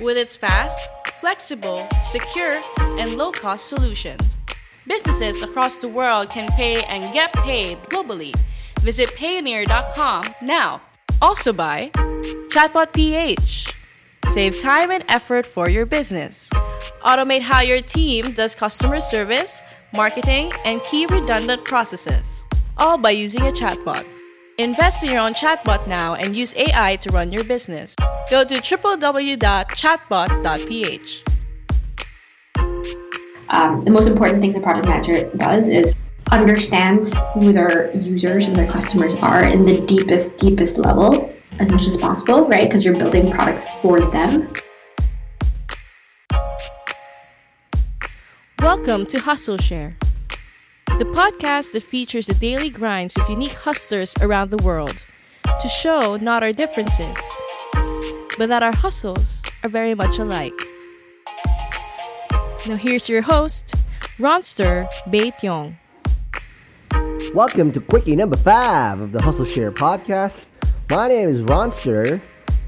with its fast, flexible, secure, and low cost solutions. Businesses across the world can pay and get paid globally. Visit Payoneer.com now. Also by Chatbot PH. Save time and effort for your business. Automate how your team does customer service, marketing, and key redundant processes, all by using a chatbot. Invest in your own chatbot now and use AI to run your business. Go to www.chatbot.ph. Um, the most important things a product manager does is understand who their users and their customers are in the deepest, deepest level as much as possible, right? Because you're building products for them. Welcome to Hustle Share, the podcast that features the daily grinds of unique hustlers around the world to show not our differences, but that our hustles are very much alike. Now, here's your host, Ronster Bait Yong. Welcome to Quickie number five of the Hustle Share podcast. My name is Ronster,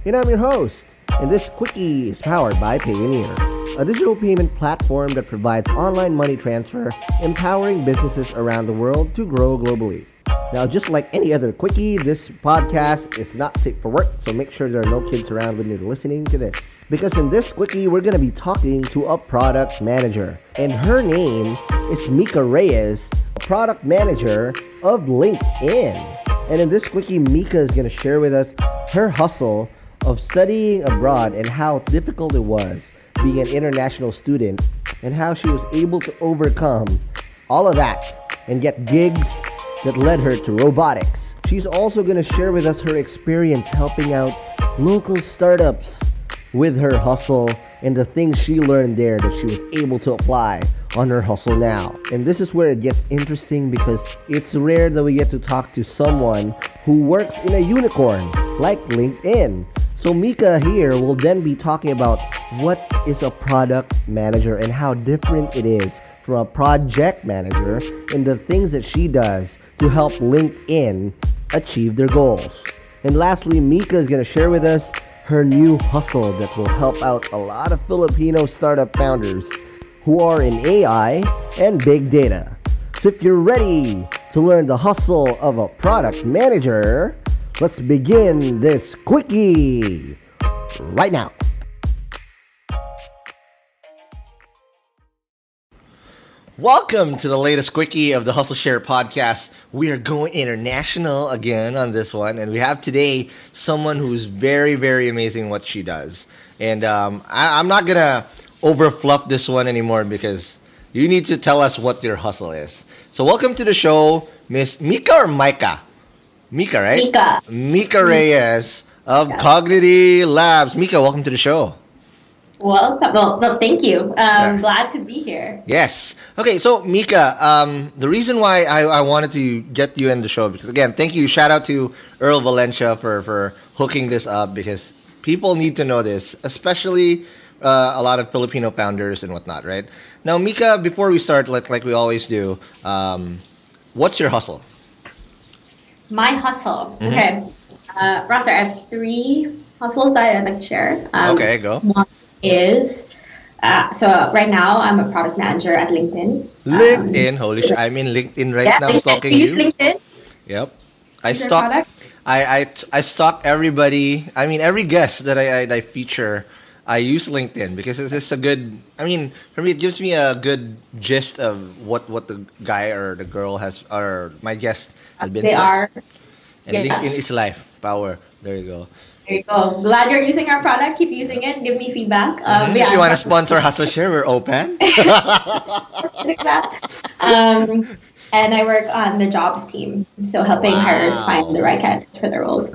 and I'm your host. And this Quickie is powered by Payoneer, a digital payment platform that provides online money transfer, empowering businesses around the world to grow globally. Now, just like any other quickie, this podcast is not safe for work, so make sure there are no kids around when you're listening to this. Because in this quickie, we're going to be talking to a product manager, and her name is Mika Reyes, a product manager of LinkedIn. And in this quickie, Mika is going to share with us her hustle of studying abroad and how difficult it was being an international student and how she was able to overcome all of that and get gigs that led her to robotics. She's also going to share with us her experience helping out local startups with her hustle and the things she learned there that she was able to apply on her hustle now. And this is where it gets interesting because it's rare that we get to talk to someone who works in a unicorn like LinkedIn. So Mika here will then be talking about what is a product manager and how different it is from a project manager and the things that she does to help LinkedIn achieve their goals. And lastly, Mika is going to share with us her new hustle that will help out a lot of Filipino startup founders who are in AI and big data. So if you're ready to learn the hustle of a product manager, let's begin this quickie right now. Welcome to the latest quickie of the Hustle Share podcast. We are going international again on this one, and we have today someone who's very, very amazing what she does. And um, I, I'm not gonna overfluff this one anymore because you need to tell us what your hustle is. So, welcome to the show, Miss Mika or Micah? Mika, right? Mika. Mika Reyes of Cognity Labs. Mika, welcome to the show. Well, well, well thank you. Um, Yeah. Glad to be here. Yes. Okay, so Mika, um, the reason why I, I wanted to get you in the show because again, thank you. Shout out to Earl Valencia for for hooking this up because people need to know this, especially uh, a lot of Filipino founders and whatnot, right? Now, Mika, before we start, like like we always do, um, what's your hustle? My hustle. Mm-hmm. Okay. Uh, Roger, I have three hustles that I'd like to share. Um, Okay, go. One is uh, so right now I'm a product manager at LinkedIn. Um, LinkedIn, holy shit! I'm in LinkedIn right yeah, now, LinkedIn. stalking Do you use. LinkedIn? Yep. I stalk. product? I, I I stalk everybody. I mean, every guest that I, I, I feature, I use LinkedIn because it's just a good. I mean, for me, it gives me a good gist of what what the guy or the girl has or my guest. They are. And yeah. LinkedIn is life power. There you go. There you go. Glad you're using our product. Keep using it. Give me feedback. Um, if yeah, you want to sponsor Hustle Share, we're open. um, and I work on the jobs team, so helping Wow. hires find the right candidates for their roles.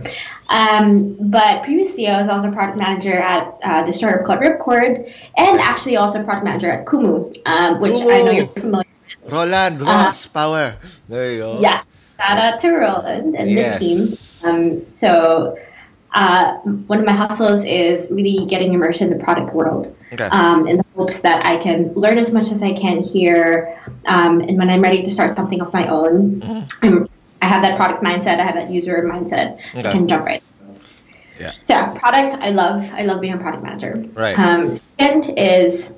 Um, but previously, I was also product manager at uh, the startup called Ripcord, and actually also product manager at Kumu, um, which I know you're familiar. Roland Ros power. There you go. Yes, shout out to Roland and Yes. the team. Um, so. Uh, one of my hustles is really getting immersed in the product world Okay. um, in the hopes that I can learn as much as I can here. Um, and when I'm ready to start something of my own, Mm-hmm. I'm, I have that product mindset. I have that user mindset. Okay. I can jump right. Yeah. So product. I love. I love being a product manager. Right. Um, second is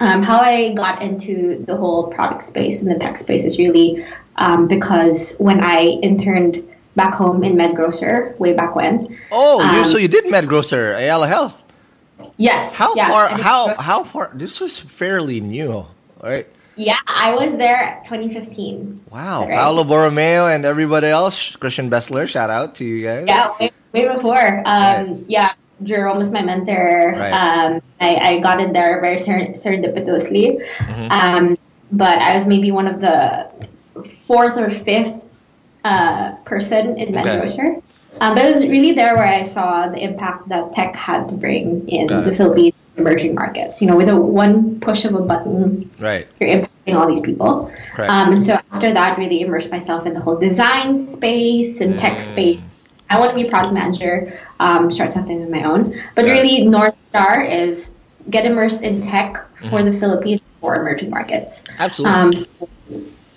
um, how I got into the whole product space and the tech space is really um, because when I interned back home in MedGrocer way back when. Oh, you, um, so you did MedGrocer, Ayala Health. Yes. How yeah, far? How how far? This was fairly new, right? Yeah, I was there 2015. Wow, Right. Paolo Borromeo and everybody else, Christian Bessler, shout out to you guys. Yeah, way, way before. Um, Right. Yeah, Jerome was my mentor. Right. Um, I, I got in there very ser- serendipitously. Mm-hmm. Um, but I was maybe one of the fourth or fifth uh, person in Okay. MedGrocer. Um, but it was really there where I saw the impact that tech had to bring in Got the it. Philippines emerging markets. You know, with a one push of a button, Right. you're impacting all these people. Correct. Um, and so after that, really immersed myself in the whole design space and tech Mm. space. I want to be a product manager, um, start something of my own. But Got it. really, North Star is get immersed in tech for Mm-hmm. the Philippines for emerging markets. Absolutely. Um, so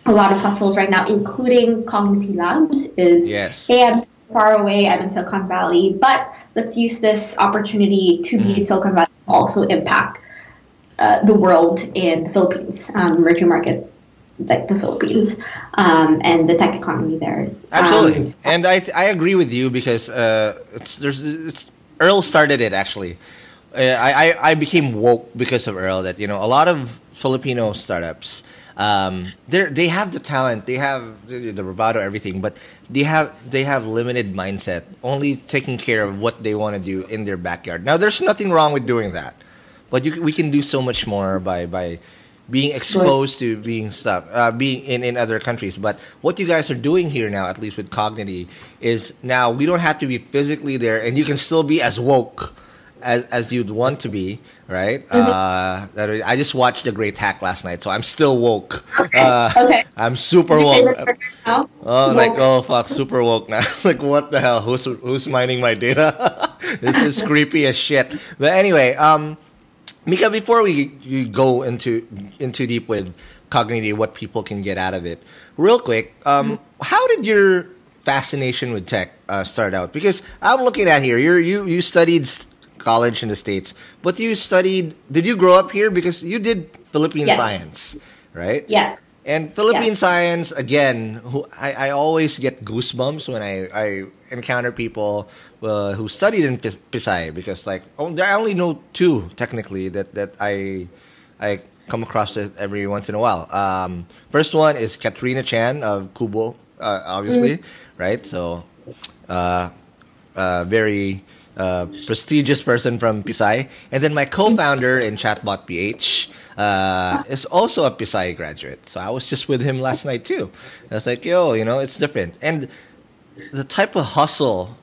a lot of hustles right now, including Cognity Labs, is Yes. hey, I'm far away, I'm in Silicon Valley, but let's use this opportunity to Mm-hmm. be in Silicon Valley to also impact uh, the world in the Philippines, um, emerging market like the Philippines, um, and the tech economy there. Absolutely, Um, and I I agree with you because uh, it's there's it's Earl started it actually. Uh, I, I I became woke because of Earl. That you know a lot of Filipino startups, um, they they have the talent, they have the, the bravado, everything, but they have they have limited mindset, only taking care of what they want to do in their backyard. Now, there's nothing wrong with doing that, but you, we can do so much more by by being exposed to being stuff uh, being in, in other countries but what you guys are doing here now at least with cognity is now we don't have to be physically there and you can still be as woke as as you'd want to be right uh that is- i just watched the great hack last night so i'm still woke uh, Okay. i'm super woke? Oh, like oh fuck, super woke now. like what the hell? Who's who's mining my data? this is creepy as shit. But anyway, um, Mika, before we, we go into into deep with Cognity, what people can get out of it, real quick, um, how did your fascination with tech uh, start out? Because I'm looking at here, you you you studied college in the states, but you studied. Did you grow up here? Because you did Philippine Yes. science, right? Yes. And Philippine Yeah. science, again, who I, I always get goosebumps when I, I encounter people uh, who studied in Pis- Pisay because like oh, I only know two technically that that I I come across it every once in a while. Um, first one is Katrina Chan of QBO, uh, obviously, right? So, uh, uh, very uh, prestigious person from Pisay. And then my co-founder in Chatbot PH uh, is also a Pisay graduate. So I was just with him last night too. And I was like, yo, you know, it's different. And the type of hustle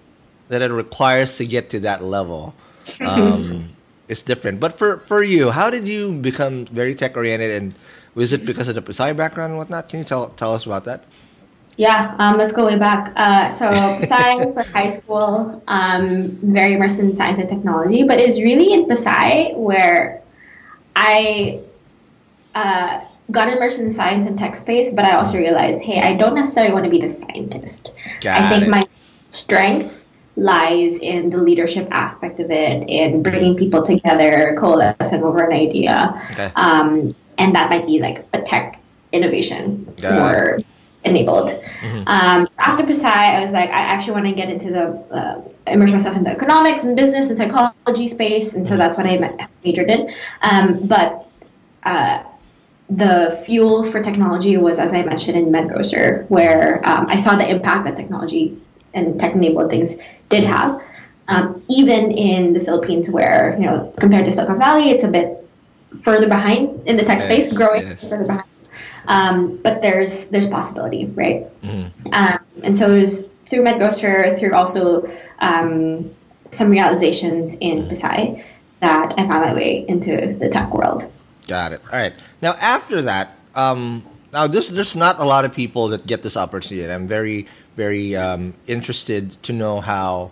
that it requires to get to that level um, is different. But for, for you, how did you become very tech oriented and was it because of the Pisay background and whatnot? Can you tell tell us about that? Yeah, um, let's go way back. Uh, so Pisay for high school, um, very immersed in science and technology, but it's really in Pisay where I uh, got immersed in science and tech space, but I also realized, hey, I don't necessarily want to be the scientist. Got I think it. my strength lies in the leadership aspect of it, in bringing people together, coalescing over an idea, Okay. um, and that might be like a tech innovation Got it. Enabled. Um, so after Pisay, I was like, I actually want to get into the uh, immerse myself in the economics and business and psychology space, and so that's what I ma- majored in. Um, but uh, the fuel for technology was, as I mentioned, in MedGrocer, where um, I saw the impact that technology and tech-enabled things did have. Um, even in the Philippines, where you know, compared to Silicon Valley, it's a bit further behind in the tech Yes, space, growing yes. further behind. Um, but there's there's possibility, right? Mm-hmm. Um, and so it was through MedGrocer, through also um, some realizations in Pisay, that I found my way into the tech world. Got it. All right. Now after that, um, now this there's not a lot of people that get this opportunity. and I'm very very um, interested to know how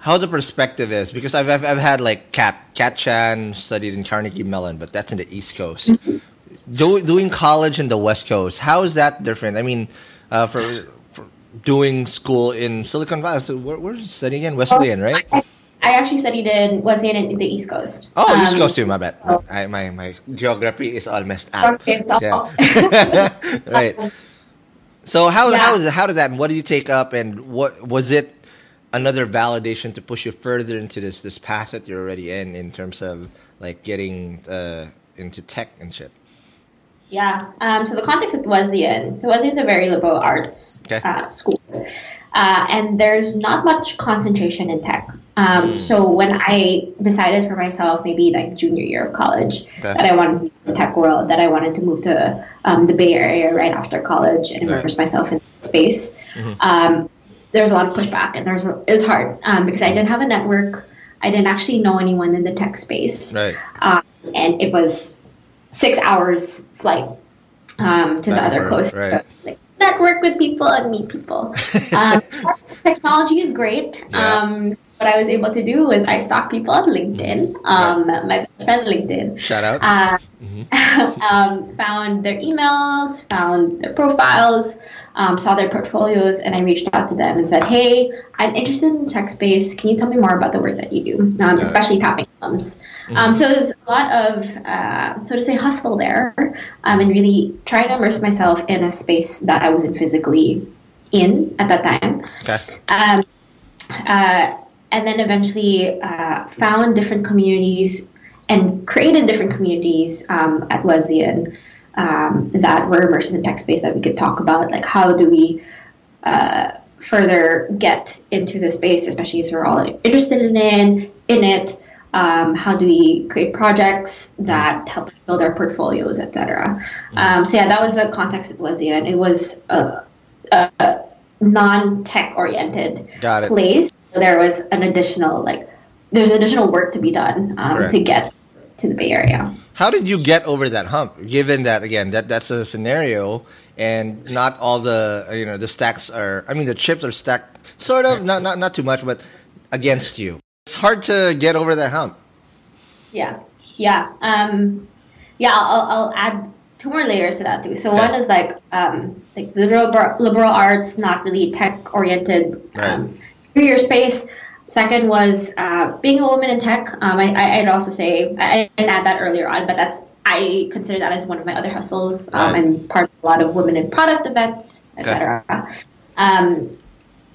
how the perspective is because I've I've, I've had like Cat Cat Chan studied in Carnegie Mellon, but that's in the East Coast. Do, doing college in the West Coast, how is that different? I mean, uh, for, for doing school in Silicon Valley, so where, where's you studying in Wesleyan, right? I, I actually studied in Wesleyan in the East Coast. Oh, East Um, Coast too. My bad. oh. I, my my geography is all messed up. Okay, Yeah. right. So how Yeah. how is how did that what did you take up and what was it another validation to push you further into this this path that you're already in in terms of like getting uh, into tech and shit? Yeah. Um, so the context at Wesleyan. So Wesleyan is a very liberal arts Okay. uh, school, uh, and there's not much concentration in tech. Um, So when I decided for myself, maybe like junior year of college, Okay. that I wanted to be in the tech world, that I wanted to move to um, the Bay Area right after college and Right. immerse myself in space. Um, there's a lot of pushback, and there's was hard um, because I didn't have a network. I didn't actually know anyone in the tech space Right. um, and it was six hours flight um, to the other coast. right. So, like, network with people and meet people. Um, technology is great. Yeah. Um, so what I was able to do was I stalked people on LinkedIn. Um, My best friend LinkedIn. Shout out. Uh, Mhm. um, found their emails, found their profiles, um, saw their portfolios, and I reached out to them and said, "Hey, I'm interested in the tech space. Can you tell me more about the work that you do, um, it. especially tapping thumbs?" Mm-hmm. Um, so there's a lot of, uh, so to say, hustle there, um, and really trying to immerse myself in a space that I wasn't physically in at that time. Okay. Um, uh, and then eventually uh, found different communities and created different communities um, at Wesleyan um, that were immersed in the tech space that we could talk about. Like, how do we uh, further get into the space, especially as we're all interested in it, in it. Um, how do we create projects that help us build our portfolios, etc. Um, so yeah, that was the context it was in. It was a, a non-tech oriented place. So there was an additional like there's additional work to be done um, to get to the Bay Area. How did you get over that hump? Given that again, that that's a scenario, and not all the you know the stacks are. I mean, the chips are stacked, sort of, not not not too much, but against you. It's hard to get over that hump. Yeah, yeah, um, yeah. I'll, I'll add two more layers to that too. So one is like um, like liberal liberal arts, not really tech oriented um, career space. Second was uh, being a woman in tech. Um, I, I'd also say I, I didn't add that earlier on, but that's I consider that as one of my other hustles. Um, Right. I'm part of a lot of women in product events, etc. Um,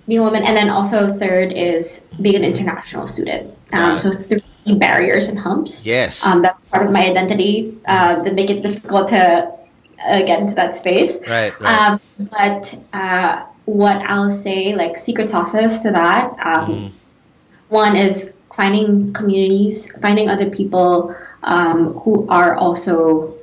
being a woman, and then also third is being an international student. Um, it. so three barriers and humps. Yes. Um, that's part of my identity uh, that make it difficult to uh, get into that space. Right, right. Um, but uh, what I'll say, like secret sauces to that, um, Mm-hmm. One is finding communities, finding other people um, who are also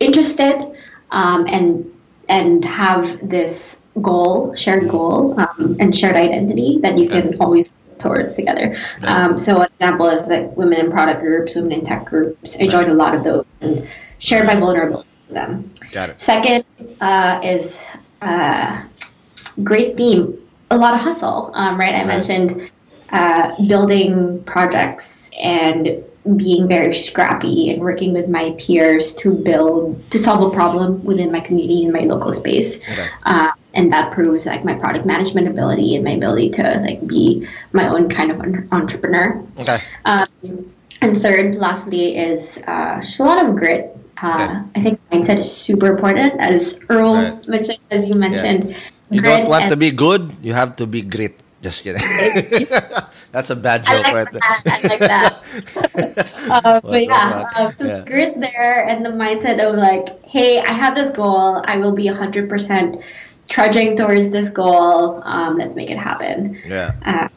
interested um, and and have this goal, shared goal, um, and shared identity that you can always work towards together. Um, so, an example is like women in product groups, women in tech groups. I joined a lot of those and shared my vulnerability with them. Got it. Second uh, is uh, great theme, a lot of hustle, um, right? I mentioned uh, building projects and being very scrappy and working with my peers to build to solve a problem within my community in my local space. Okay. Uh, and that proves like my product management ability and my ability to like be my own kind of en- entrepreneur. Okay. Um, and third, lastly, is uh, just a lot of grit. Uh, I think mindset is super important, as Earl Right. mentioned, as you mentioned. You don't want and- to be good, you have to be great. Just kidding. That's a bad joke like right there. I like that. uh, What- but yeah, what- uh, so yeah. grit there and the mindset of like, hey, I have this goal. I will be 100% trudging towards this goal. Um, let's make it happen. Yeah. Uh,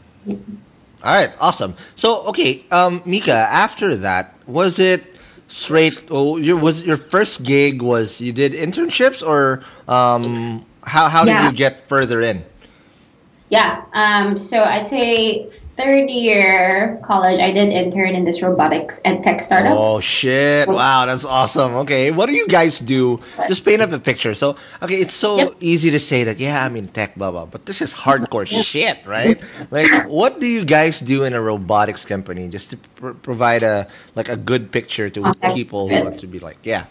All right, awesome. So, okay, um, Mika, after that, was it straight? Oh, your was your first gig was you did internships or um, how how did you get further in? Yeah. Um, so I'd say third year college, I did intern in this robotics and tech startup. Oh shit! Wow, that's awesome. Okay, what do you guys do? Just paint up a picture. So, okay, it's so Yep. easy to say that yeah, I'm in tech, blah blah, but this is hardcore shit, right? Like, what do you guys do in a robotics company just to pr- provide a like a good picture to Context. people who want to be like, yeah,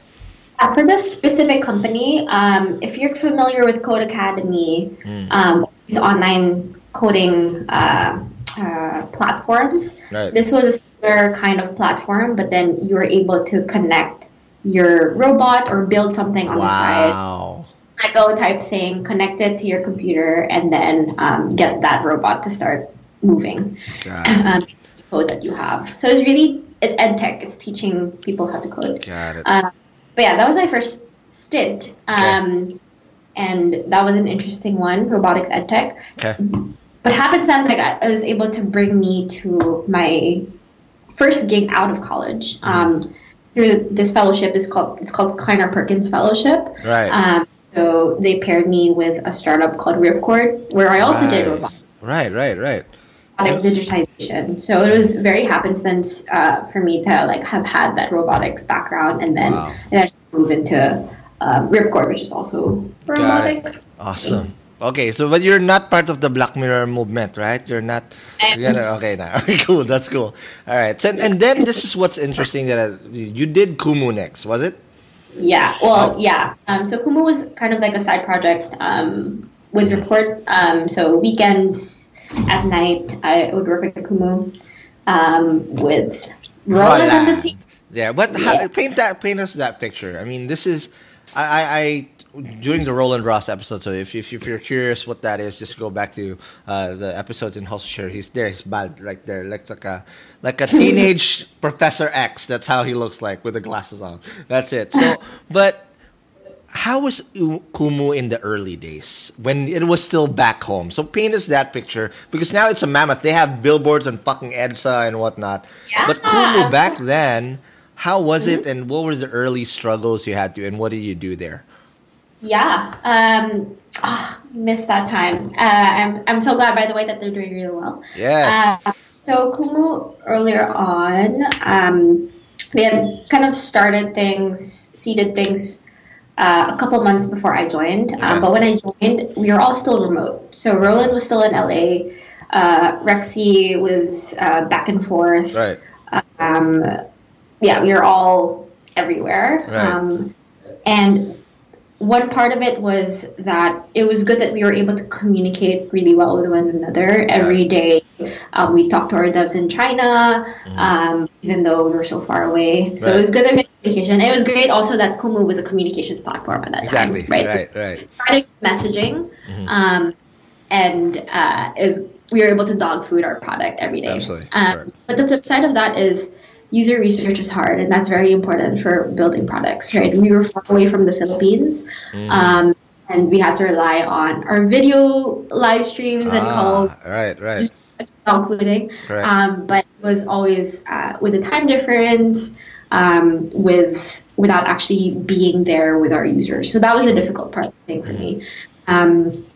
Uh, for this specific company, um, if you're familiar with Codecademy, Hmm. um, these online coding uh, uh, platforms, Right. this was a similar kind of platform, but then you were able to connect your robot or build something on the side, wow, Lego type thing, connect it to your computer, and then um, get that robot to start moving. Got Um, code that you have. So it's really it's ed tech. It's teaching people how to code. got it. Uh, but yeah, that was my first stint. Um, And that was an interesting one, robotics ed tech. Okay, But happenstance, like I was able to bring me to my first gig out of college um, through this fellowship. is called it's called Kleiner Perkins Fellowship. right. Um, so they paired me with a startup called Ripcord, where I also did robotics. Right, right, right. robotic digitization. So it was very happenstance uh, for me to like have had that robotics background and then Wow. and then move into um, Ripcord, which is also Got it. robotics. Awesome. Okay, so but you're not part of the Black Mirror movement, right? You're not. You're okay, now cool. That's cool. All right, so, and then this is what's interesting that uh, you did Kumu next, was it? Yeah, well, Oh. yeah. Um, so Kumu was kind of like a side project um, with Ripcord. Um, so weekends at night, I would work at Kumu um, with Roland and the team. Yeah, but How, paint that paint us that picture. I mean, this is I, I, I during the Roland Ros episode. So if, if if you're curious what that is, just go back to uh, the episodes in Hustle Share. He's there. He's bald right there, like like a like a teenage Professor X. That's how he looks like with the glasses on. That's it. So, but how was Kumu in the early days when it was still back home? So paint us that picture because now it's a mammoth. They have billboards on fucking EDSA and whatnot. Yeah. But Kumu back then, how was it and what were the early struggles you had to and what did you do there? Yeah, um, ah, missed that time. Uh, I'm, I'm so glad, by the way, that they're doing really well. Yes. Uh, so Kumu earlier on, um, they had kind of started things, seeded things uh, a couple months before I joined. Okay. Um, but when I joined, we were all still remote. So Roland was still in LA. Uh, Rexy was uh, back and forth. right. Um, yeah, we were all everywhere. Right. Um, and one part of it was that it was good that we were able to communicate really well with one another every day. Um, we talked to our devs in China, um, even though we were so far away. So Mm-hmm. Right. it was good that we had communication. It was great also that Kumu was a communications platform at that Exactly. time. Right. Right, right. Starting messaging, Mm-hmm. um, and uh, is we were able to dog food our product every day. Absolutely. Um, Right. But the flip side of that is user research is hard, and that's very important for building products, right? We were far away from the Philippines, mm. um, and we had to rely on our video live streams and ah, calls. Right, right. Just outputting. Right. Um, but it was always uh, with the time difference, um, with without actually being there with our users. So that was a difficult part, I think, for me. Um,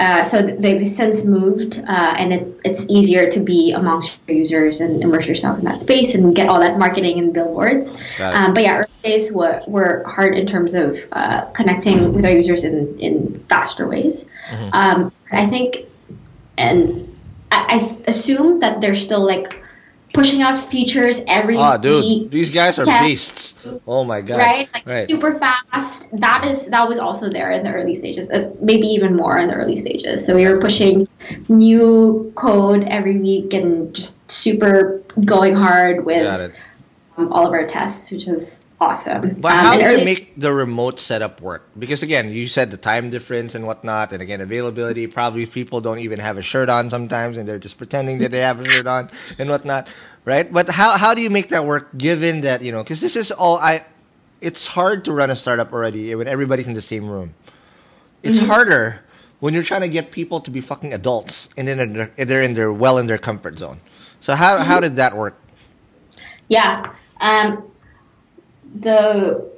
uh, so they've since moved, uh, and it, it's easier to be amongst your users and immerse yourself in that space and get all that marketing and billboards. Um, but yeah, early days were, were hard in terms of uh, connecting with our users in, in faster ways. Mm-hmm. Um, I think, and I, I assume that they're still like pushing out features every oh, dude, week. These guys are beasts. Oh my god! Right, like right. super fast. That is that was also there in the early stages, maybe even more in the early stages. So we were pushing new code every week and just super going hard with um, all of our tests, which is awesome. But um, how do you make the remote setup work? Because again, you said the time difference and whatnot, and again, availability. Probably people don't even have a shirt on sometimes, and they're just pretending that they have a shirt on and whatnot, right? But how how do you make that work? Given that you know, because this is all I. It's hard to run a startup already when everybody's in the same room. It's mm-hmm. harder when you're trying to get people to be fucking adults and then they're, they're in their well in their comfort zone. So how mm-hmm. how did that work? Yeah. Um, the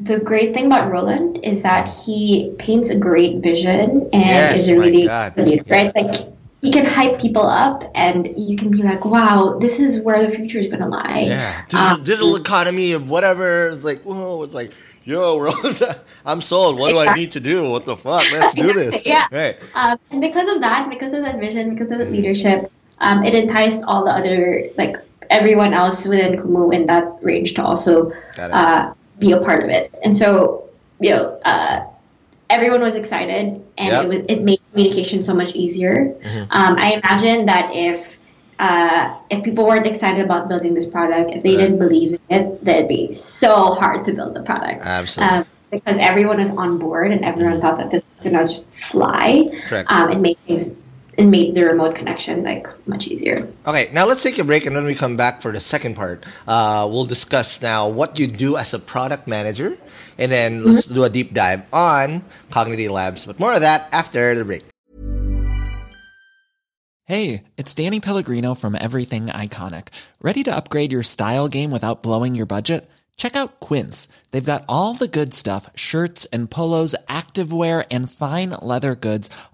the great thing about Roland is that he paints a great vision and yes, is a really good right? Like he can hype people up and you can be like, wow, this is where the future is going to lie. Yeah. Digital, um, digital, economy of whatever. It's like, whoa, it's like, yo, Roland, I'm sold. What do I need to do? What the fuck? Let's do this. yeah. Hey. Um, and because of that, because of that vision, because of that leadership, um, it enticed all the other, like, everyone else within Kumu in that range to also uh, be a part of it. And so, you know, uh, everyone was excited, and yep. it was it made communication so much easier. Mm-hmm. Um, I imagine that if uh, if people weren't excited about building this product, if they right. didn't believe in it, that'd be so hard to build the product. Absolutely. Um, because everyone was on board and everyone mm-hmm. thought that this was gonna just fly um, and make things and made the remote connection like much easier. Okay, now let's take a break, and when we come back for the second part, uh, we'll discuss now what you do as a product manager, and then mm-hmm. let's do a deep dive on Cognity Labs. But more of that after the break. Hey, it's Danny Pellegrino from Everything Iconic. Ready to upgrade your style game without blowing your budget? Check out Quince. They've got all the good stuff: shirts and polos, activewear, and fine leather goods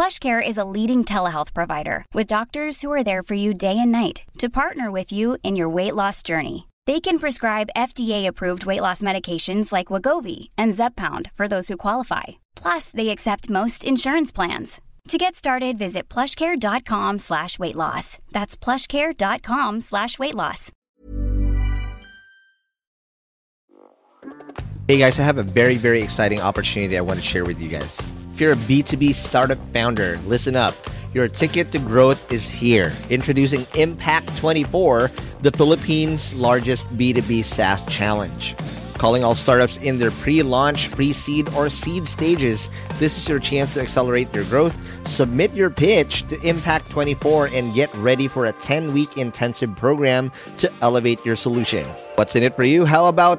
PlushCare is a leading telehealth provider with doctors who are there for you day and night to partner with you in your weight loss journey. They can prescribe FDA-approved weight loss medications like Wegovy and Zepbound for those who qualify. Plus, they accept most insurance plans. To get started, visit plushcare.com slash weight loss. That's plushcare.com slash weight loss. Hey guys, I have a very, very exciting opportunity I want to share with you guys. If you're a B2B startup founder, listen up. Your ticket to growth is here. Introducing Impact 24, the Philippines' largest B2B SaaS challenge. Calling all startups in their pre launch, pre seed, or seed stages, this is your chance to accelerate your growth. Submit your pitch to Impact 24 and get ready for a 10 week intensive program to elevate your solution. What's in it for you? How about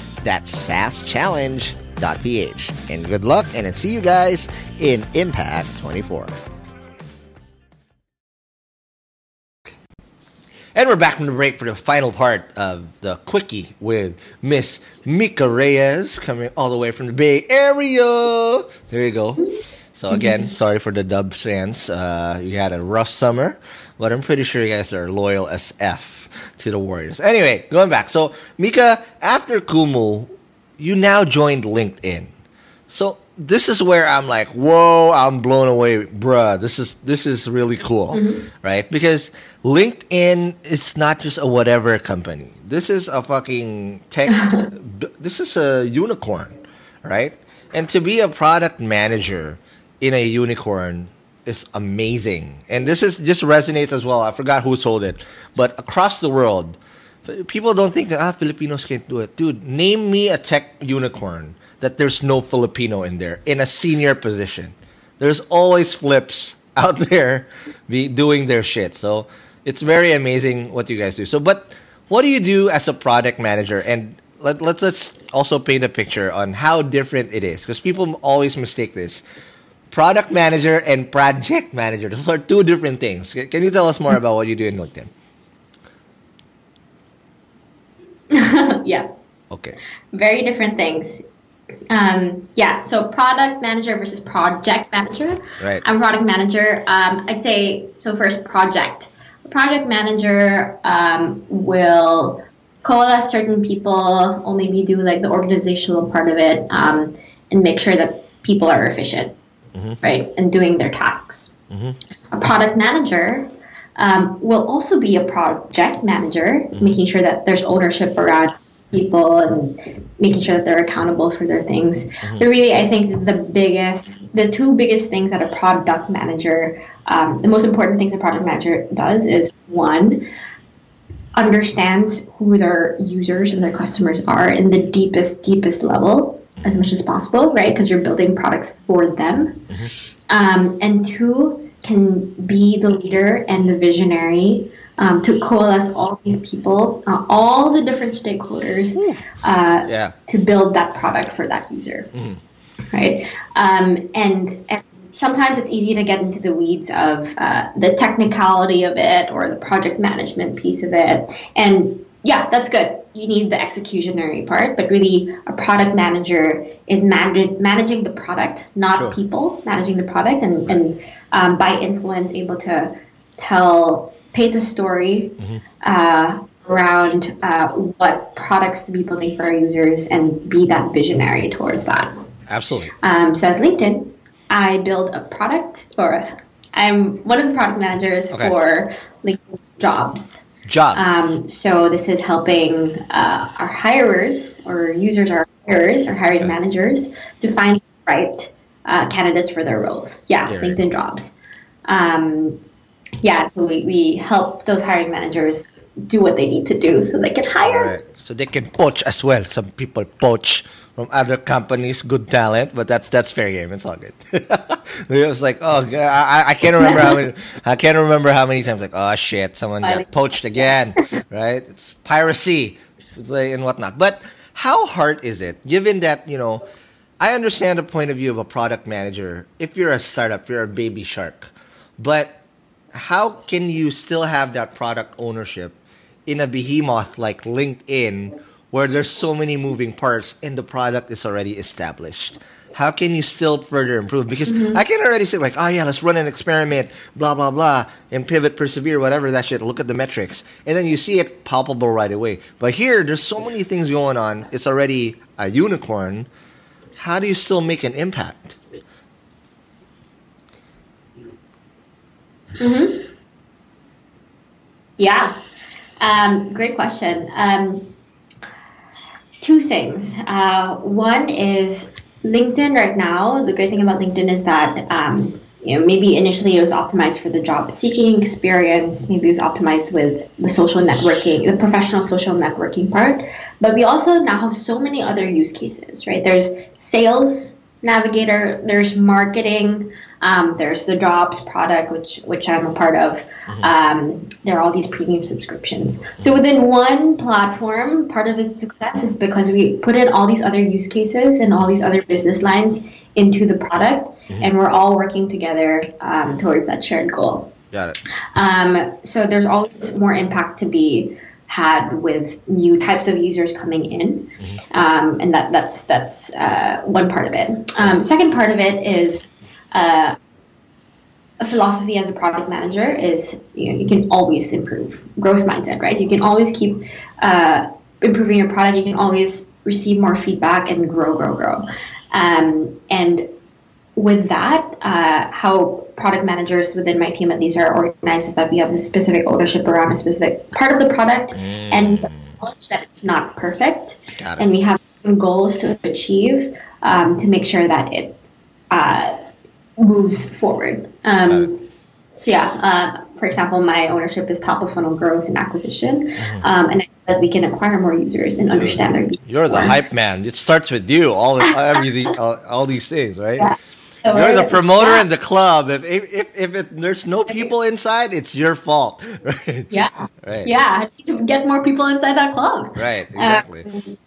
that's saaschallenge.ph. And good luck, and see you guys in Impact 24. And we're back from the break for the final part of the quickie with Miss Mika Reyes coming all the way from the Bay Area. There you go. So again, sorry for the dub fans. Uh, you had a rough summer, but I'm pretty sure you guys are loyal as F to the Warriors. Anyway, going back. So Mika, after Kumu, you now joined LinkedIn. So this is where I'm like, whoa, I'm blown away, bruh. This is this is really cool, right? Because LinkedIn is not just a whatever company. This is a fucking tech. this is a unicorn, right? And to be a product manager in a unicorn is amazing. And this is just resonates as well. I forgot who sold it, but across the world, people don't think that ah Filipinos can't do it, dude. Name me a tech unicorn that there's no Filipino in there in a senior position. There's always flips out there be doing their shit. So it's very amazing what you guys do. So, but what do you do as a product manager? And let, let's let's also paint a picture on how different it is because people always mistake this. Product manager and project manager. Those are two different things. Can you tell us more about what you do in LinkedIn? yeah, Okay. very different things. Um, yeah, so product manager versus project manager. Right. I'm product manager. Um, I'd say so. First, project. A project manager um, will coalesce certain people, or maybe do like the organizational part of it, um, and make sure that people are efficient, right, and doing their tasks. A product manager um, will also be a project manager, making sure that there's ownership around people and making sure that they're accountable for their things. But really, I think the biggest, the two biggest things that a product manager, um, the most important things a product manager does is one, understands who their users and their customers are in the deepest, deepest level as much as possible, right? Because you're building products for them. Um, and two, can be the leader and the visionary um, to coalesce all these people, uh, all the different stakeholders, uh, Yeah. to build that product for that user, right? Um, and and sometimes it's easy to get into the weeds of uh, the technicality of it or the project management piece of it, and yeah, that's good. You need the executionary part, but really, a product manager is managing managing the product, not Sure. people. Managing the product, and and um, by influence, able to tell, paint a story uh, around uh, what products to be building for our users, and be that visionary towards that. Absolutely. Um, so at LinkedIn, I build a product, or I'm one of the product managers Okay. for LinkedIn Jobs. Jobs. Um, so this is helping uh, our hirers or users, our hirers or hiring managers to find the right uh, candidates for their roles. Yeah, LinkedIn Jobs. Um, yeah, so we, we help those hiring managers do what they need to do so they can hire. Right. So they can poach as well. Some people poach from other companies, good talent, but that's that's fair game. It's all good. it was like, oh, I, I can't remember how many. I can't remember how many times. Like, oh shit, someone got poached again. right? It's piracy, it's like, and whatnot. But how hard is it, given that you know? I understand the point of view of a product manager. If you're a startup, you're a baby shark, but how can you still have that product ownership in a behemoth like LinkedIn where there's so many moving parts and the product is already established? How can you still further improve? Because mm-hmm. I can already say like, oh yeah, let's run an experiment, blah blah blah, and pivot, persevere, whatever that shit. Look at the metrics, and then you see it palpable right away. But here, there's so many things going on. It's already a unicorn. How do you still make an impact? Mm-hmm. Yeah, um, great question. Um, two things. Uh, one is LinkedIn right now. The great thing about LinkedIn is that um, you know maybe initially it was optimized for the job seeking experience. Maybe it was optimized with the social networking, the professional social networking part. But we also now have so many other use cases. Right? There's sales navigator. There's marketing. Um, there's the jobs product, which which I'm a part of. Um, there are all these premium subscriptions. So within one platform, part of its success is because we put in all these other use cases and all these other business lines into the product, and we're all working together um, towards that shared goal. Got it. Um, so there's always more impact to be had with new types of users coming in, um, and that that's that's uh, one part of it. Um, second part of it is uh, a philosophy as a product manager is you know you can always improve growth mindset, right? You can always keep uh, improving your product. You can always receive more feedback and grow, grow, grow. Um, and with that, uh, how product managers within my team at least are organized is that we have a specific ownership around a specific part of the product and we acknowledge that it's not perfect it. and we have goals to achieve um, to make sure that it uh, moves forward. Um, so yeah, uh, for example, my ownership is top of funnel growth and acquisition, Mm-hmm. um, and that we can acquire more users and understand their You're the hype man. It starts with you. All everything, all, all these things, right? Yeah. So You're the promoter yeah. in the club. If if if, if it, there's no people inside, it's your fault. Right. Yeah. Right. Yeah. I need to get more people inside that club. Right. Exactly. Um,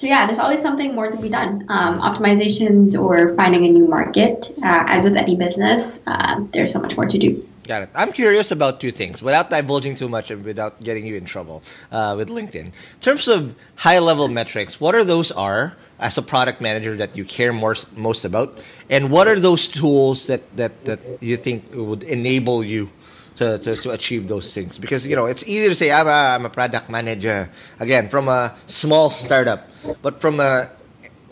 so yeah, there's always something more to be done. Um, optimizations or finding a new market. Uh, as with any business, uh, there's so much more to do. Got it. I'm curious about two things without divulging too much and without getting you in trouble uh, with LinkedIn. In terms of high level metrics, what are those are as a product manager that you care more, most about? And what are those tools that, that, that you think would enable you to, to, to achieve those things? Because, you know, it's easy to say, I'm a, I'm a product manager, again, from a small startup, but from a,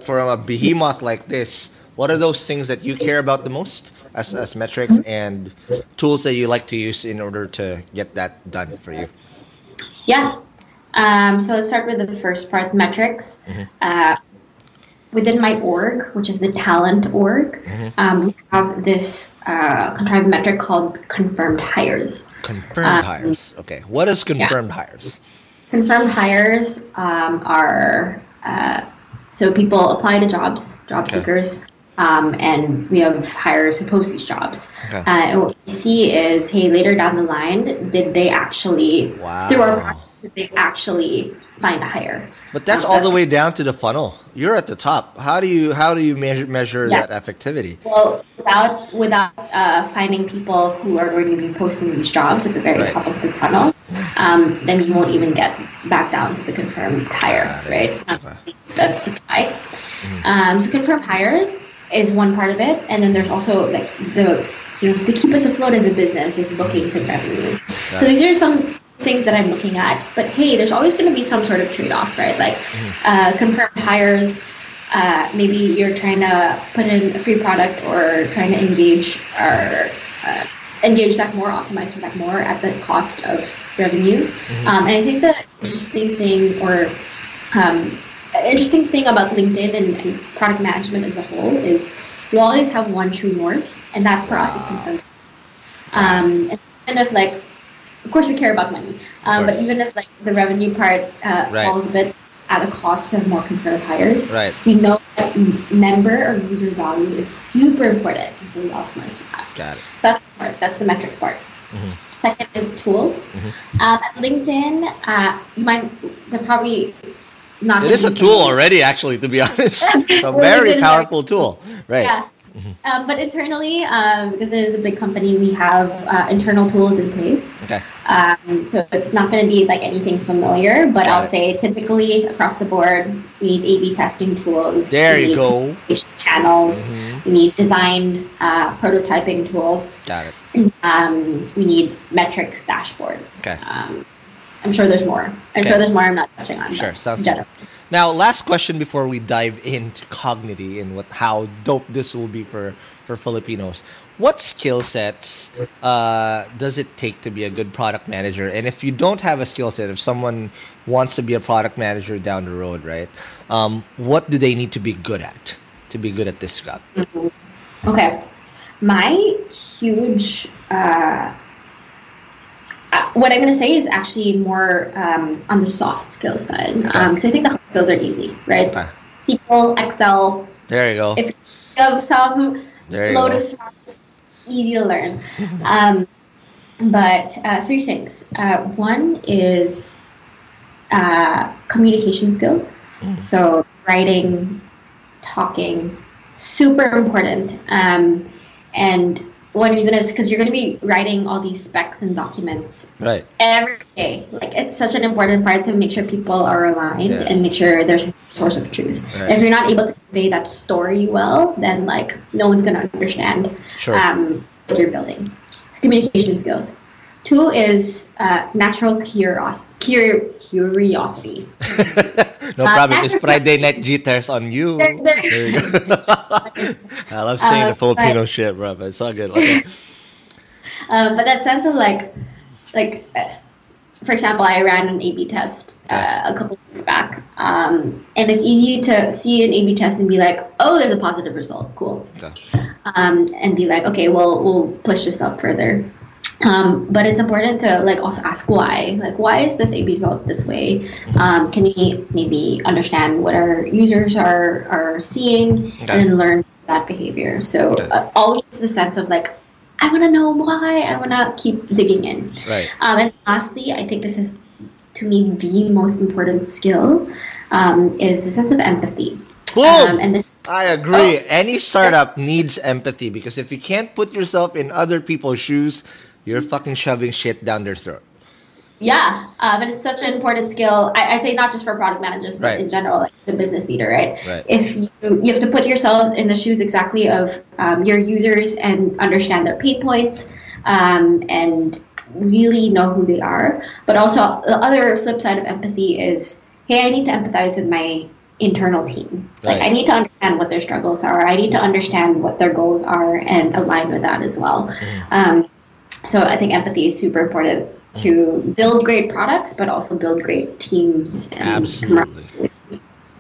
from a behemoth like this, what are those things that you care about the most as, as metrics and tools that you like to use in order to get that done for you? Yeah. Um, so let's start with the first part, metrics. Mm-hmm. Uh, within my org, which is the talent org, Mm-hmm. um, we have this uh, contrived metric called confirmed hires. Confirmed Um, hires. Okay. What is confirmed hires? Confirmed hires um, are uh, so people apply to jobs, job Okay. seekers, um, and we have hires who post these jobs. Okay. Uh, and what we see is, hey, later down the line, did they actually through our Wow. process, did they actually find a hire? But that's Um, all the way down to the funnel. You're at the top. How do you how do you measure measure Yes. that effectivity? Well, without without uh, finding people who are going to be posting these jobs at the very Right. top of the funnel, um, then you won't even get back down to the confirmed hire, right? Um. That's supply. Mm-hmm. Um, so confirmed hire is one part of it, and then there's also like the you know to keep us afloat as a business is bookings and revenue. Got So these are some things that I'm looking at. But hey, there's always going to be some sort of trade-off, right? Like Mm-hmm. uh, confirmed hires. Uh, maybe you're trying to put in a free product or trying to engage or uh, engage that more, optimize for that more at the cost of revenue. Um, and I think the interesting thing or um, interesting thing about LinkedIn and, and product management as a whole is we always have one true north, and that for us is confirmed. Um, and kind of like, of course, we care about money, um, but even if like the revenue part uh, Right. falls a bit at a cost of more confirmed hires, Right. we know that member or user value is super important, and so we optimize for that. Got it. So that's the part. That's the metrics part. Second is tools. Mm-hmm. Um, at LinkedIn, uh, you might they're probably not. It is a tool already, actually, to be honest. That's a very powerful tool. Right. Yeah. Um, but internally, um, because it is a big company, we have uh, internal tools in place. Okay. Um, so it's not going to be like anything familiar, but Got I'll it. say typically across the board, we need A/B testing tools. There you need go. Channels. Mhm. We need design uh, prototyping tools. Got it. Um, we need metrics dashboards. Okay. Um, I'm sure there's more. I'm Okay. sure there's more I'm not touching on. Sure, sounds. Now, last question before we dive into Cognity and what how dope this will be for for Filipinos. What skill sets uh, does it take to be a good product manager? And if you don't have a skill set, if someone wants to be a product manager down the road, right? Um, what do they need to be good at to be good at this job? Okay. My huge, uh, what I'm going to say is actually more um, on the soft skill side. Because I think the hard skills are easy, right? Okay. SQL, Excel. There you go. If you have some go. Lotus, Smarts, easy to learn. um, but uh, three things. Uh, one is uh, communication skills. Mm. So writing, talking, super important. Um, and one reason is because you're going to be writing all these specs and documents Right. every day. Like it's such an important part to make sure people are aligned Yeah. and make sure there's a source of truth. Right. If you're not able to convey that story well, then like no one's going to understand Sure. um, what you're building. So communication skills. Two is uh, natural curios- cur- curiosity. no Uh, problem. It's Friday night jitters on you. There- there- There you go. I love saying Uh, the Filipino but- shit, bro, but it's all good. Okay. Um, but that sense of like, like, uh, for example, I ran an A/B test uh, a couple weeks back, um, and it's easy to see an A/B test and be like, "Oh, there's a positive result. Cool," Okay. um, and be like, "Okay, well, we'll push this up further." Um, but it's important to like also ask why. Like, why is this A/B result this way? Um, can we maybe understand what our users are are seeing Okay. and then learn that behavior? So Okay. uh, always the sense of like, I want to know why. I want to keep digging in. Right. Um, and lastly, I think this is to me the most important skill um, is the sense of empathy. Boom! Um, and this I agree. Any startup needs empathy because if you can't put yourself in other people's shoes, you're fucking shoving shit down their throat. Yeah, um, and it's such an important skill. I, I'd say not just for product managers, but Right. in general, like the business leader, right? Right. If you you have to put yourselves in the shoes exactly of um, your users and understand their pain points, um, and really know who they are. But also, the other flip side of empathy is, hey, I need to empathize with my internal team. Like, I need to understand what their struggles are. I need to understand what their goals are and align with that as well. Um, so I think empathy is super important to build great products, but also build great teams. And Absolutely.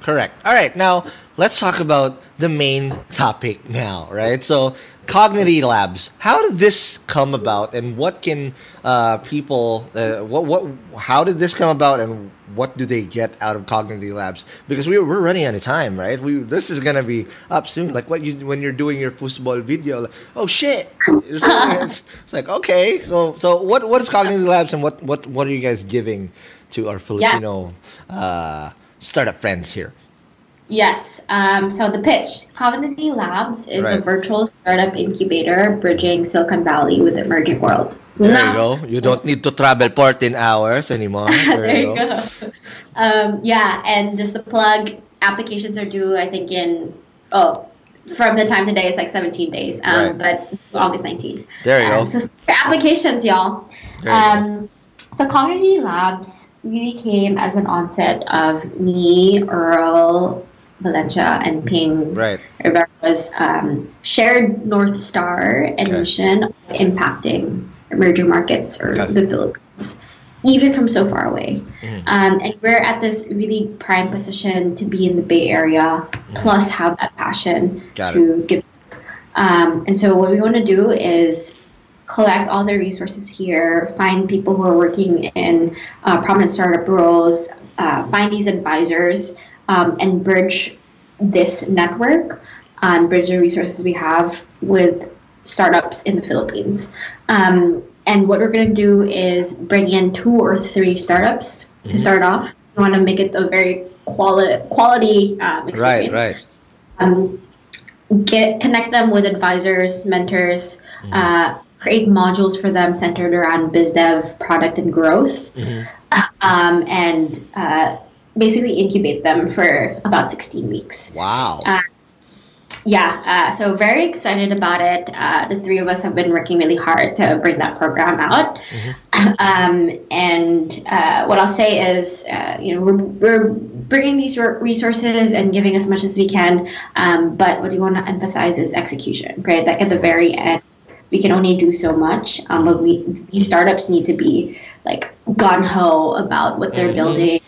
Correct. All right. Now let's talk about the main topic now, right? So, Cognity Labs. How did this come about, and what can uh, people? Uh, what what? How did this come about, and what do they get out of Cognity Labs? Because we we're running out of time, right? We this is gonna be up soon. Like what you when you're doing your football video. Like, oh shit! It's, it's, like okay. So, so what what is Cognity Labs, and what what what are you guys giving to our Filipino uh, startup friends here? Yes. Um, so the pitch, Cognity Labs is Right. a virtual startup incubator bridging Silicon Valley with the emerging world. There you go. You don't need to travel 14 hours anymore. There, there you go. Um, yeah, and just the plug, applications are due, I think, in, oh, from the time today, it's like 17 days, um, but August 19th. There you um, go. So applications, y'all. Um, so Cognity Labs really came as an onset of me, Earl, Valencia, and Ping. Right. Rivera's um, shared North Star and Okay. mission of impacting emerging markets or the Philippines, even from so far away. Mm-hmm. Um, and we're at this really prime position to be in the Bay Area, plus have that passion Mm-hmm. Got to give. Um, and so, what we want to do is collect all the resources here, find people who are working in uh, prominent startup roles, uh, find these advisors, um, and bridge this network, um, bridge the resources we have with startups in the Philippines. Um, and what we're going to do is bring in two or three startups to start off. We want to make it a very quali- quality um, Right, experience right. um, get connect them with advisors, mentors, uh, create modules for them centered around biz dev, product, and growth, um, and uh, basically incubate them for about 16 weeks. Wow. Uh, Yeah, uh, so very excited about it. Uh, the three of us have been working really hard to bring that program out. Um, and uh, what I'll say is, uh, you know, we're, we're bringing these resources and giving as much as we can. Um, but what we want to emphasize is execution, right? Like at the very end, we can only do so much. Um, but we these startups need to be like gun ho about what they're building,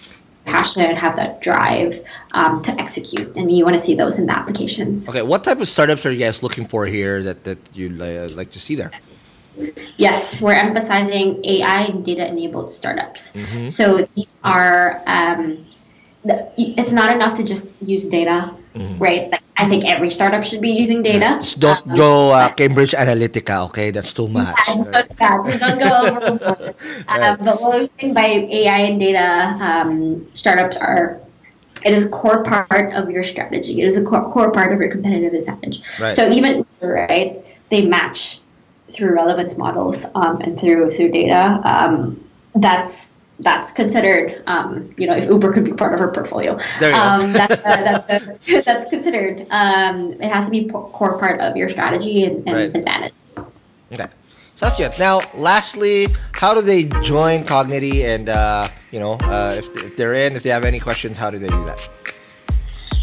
passionate, and have that drive um, to execute, and we want to see those in the applications. Okay, what type of startups are you guys looking for here that, that you'd uh, like to see there? Yes, we're emphasizing AI and data enabled startups. So these are, um, it's not enough to just use data, right? Like, I think every startup should be using data. Just don't Um, go uh, Cambridge Analytica, okay? That's too much. Yeah, don't, yeah, so don't go overboard. um, but what we by AI and data um, startups are it is a core part of your strategy. It is a core, core part of your competitive advantage. Right. So even right, they match through relevance models um, and through through data, um, that's that's considered, um, you know, if Uber could be part of her portfolio, um, that's, uh, that's, uh, that's considered. Um, it has to be core part of your strategy and, and right. advantage. Okay, so that's good. Now, lastly, how do they join Cognity? And uh, you know, uh, if, if they're in, if they have any questions, how do they do that?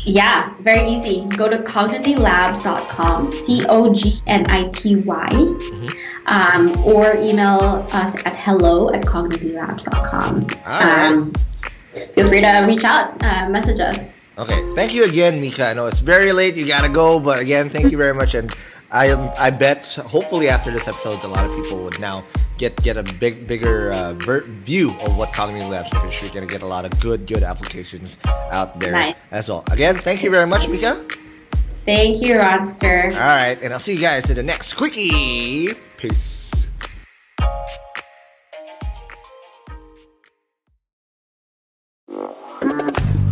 Yeah, very easy. Go to cognitylabs.com, C O G N I T Y, mm-hmm. Um, or email us at hello at cognitylabs.com. Um, feel free to reach out, uh, message us. Okay, thank you again, Mika. I know it's very late, you gotta go, but again, thank you very much. And I I bet hopefully after this episode, a lot of people would now get get a big bigger uh, ver- view of what Cognity Labs is. You're gonna get a lot of good good applications out there nice. as well. Again, thank you very much, Mika. Thank you, Ronster. All right, and I'll see you guys in the next quickie. Peace.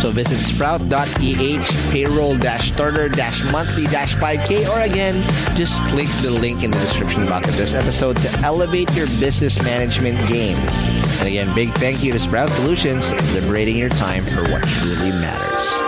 So visit sprout.eh payroll-starter-monthly-5k or again, just click the link in the description box of this episode to elevate your business management game. And again, big thank you to Sprout Solutions, liberating your time for what truly matters.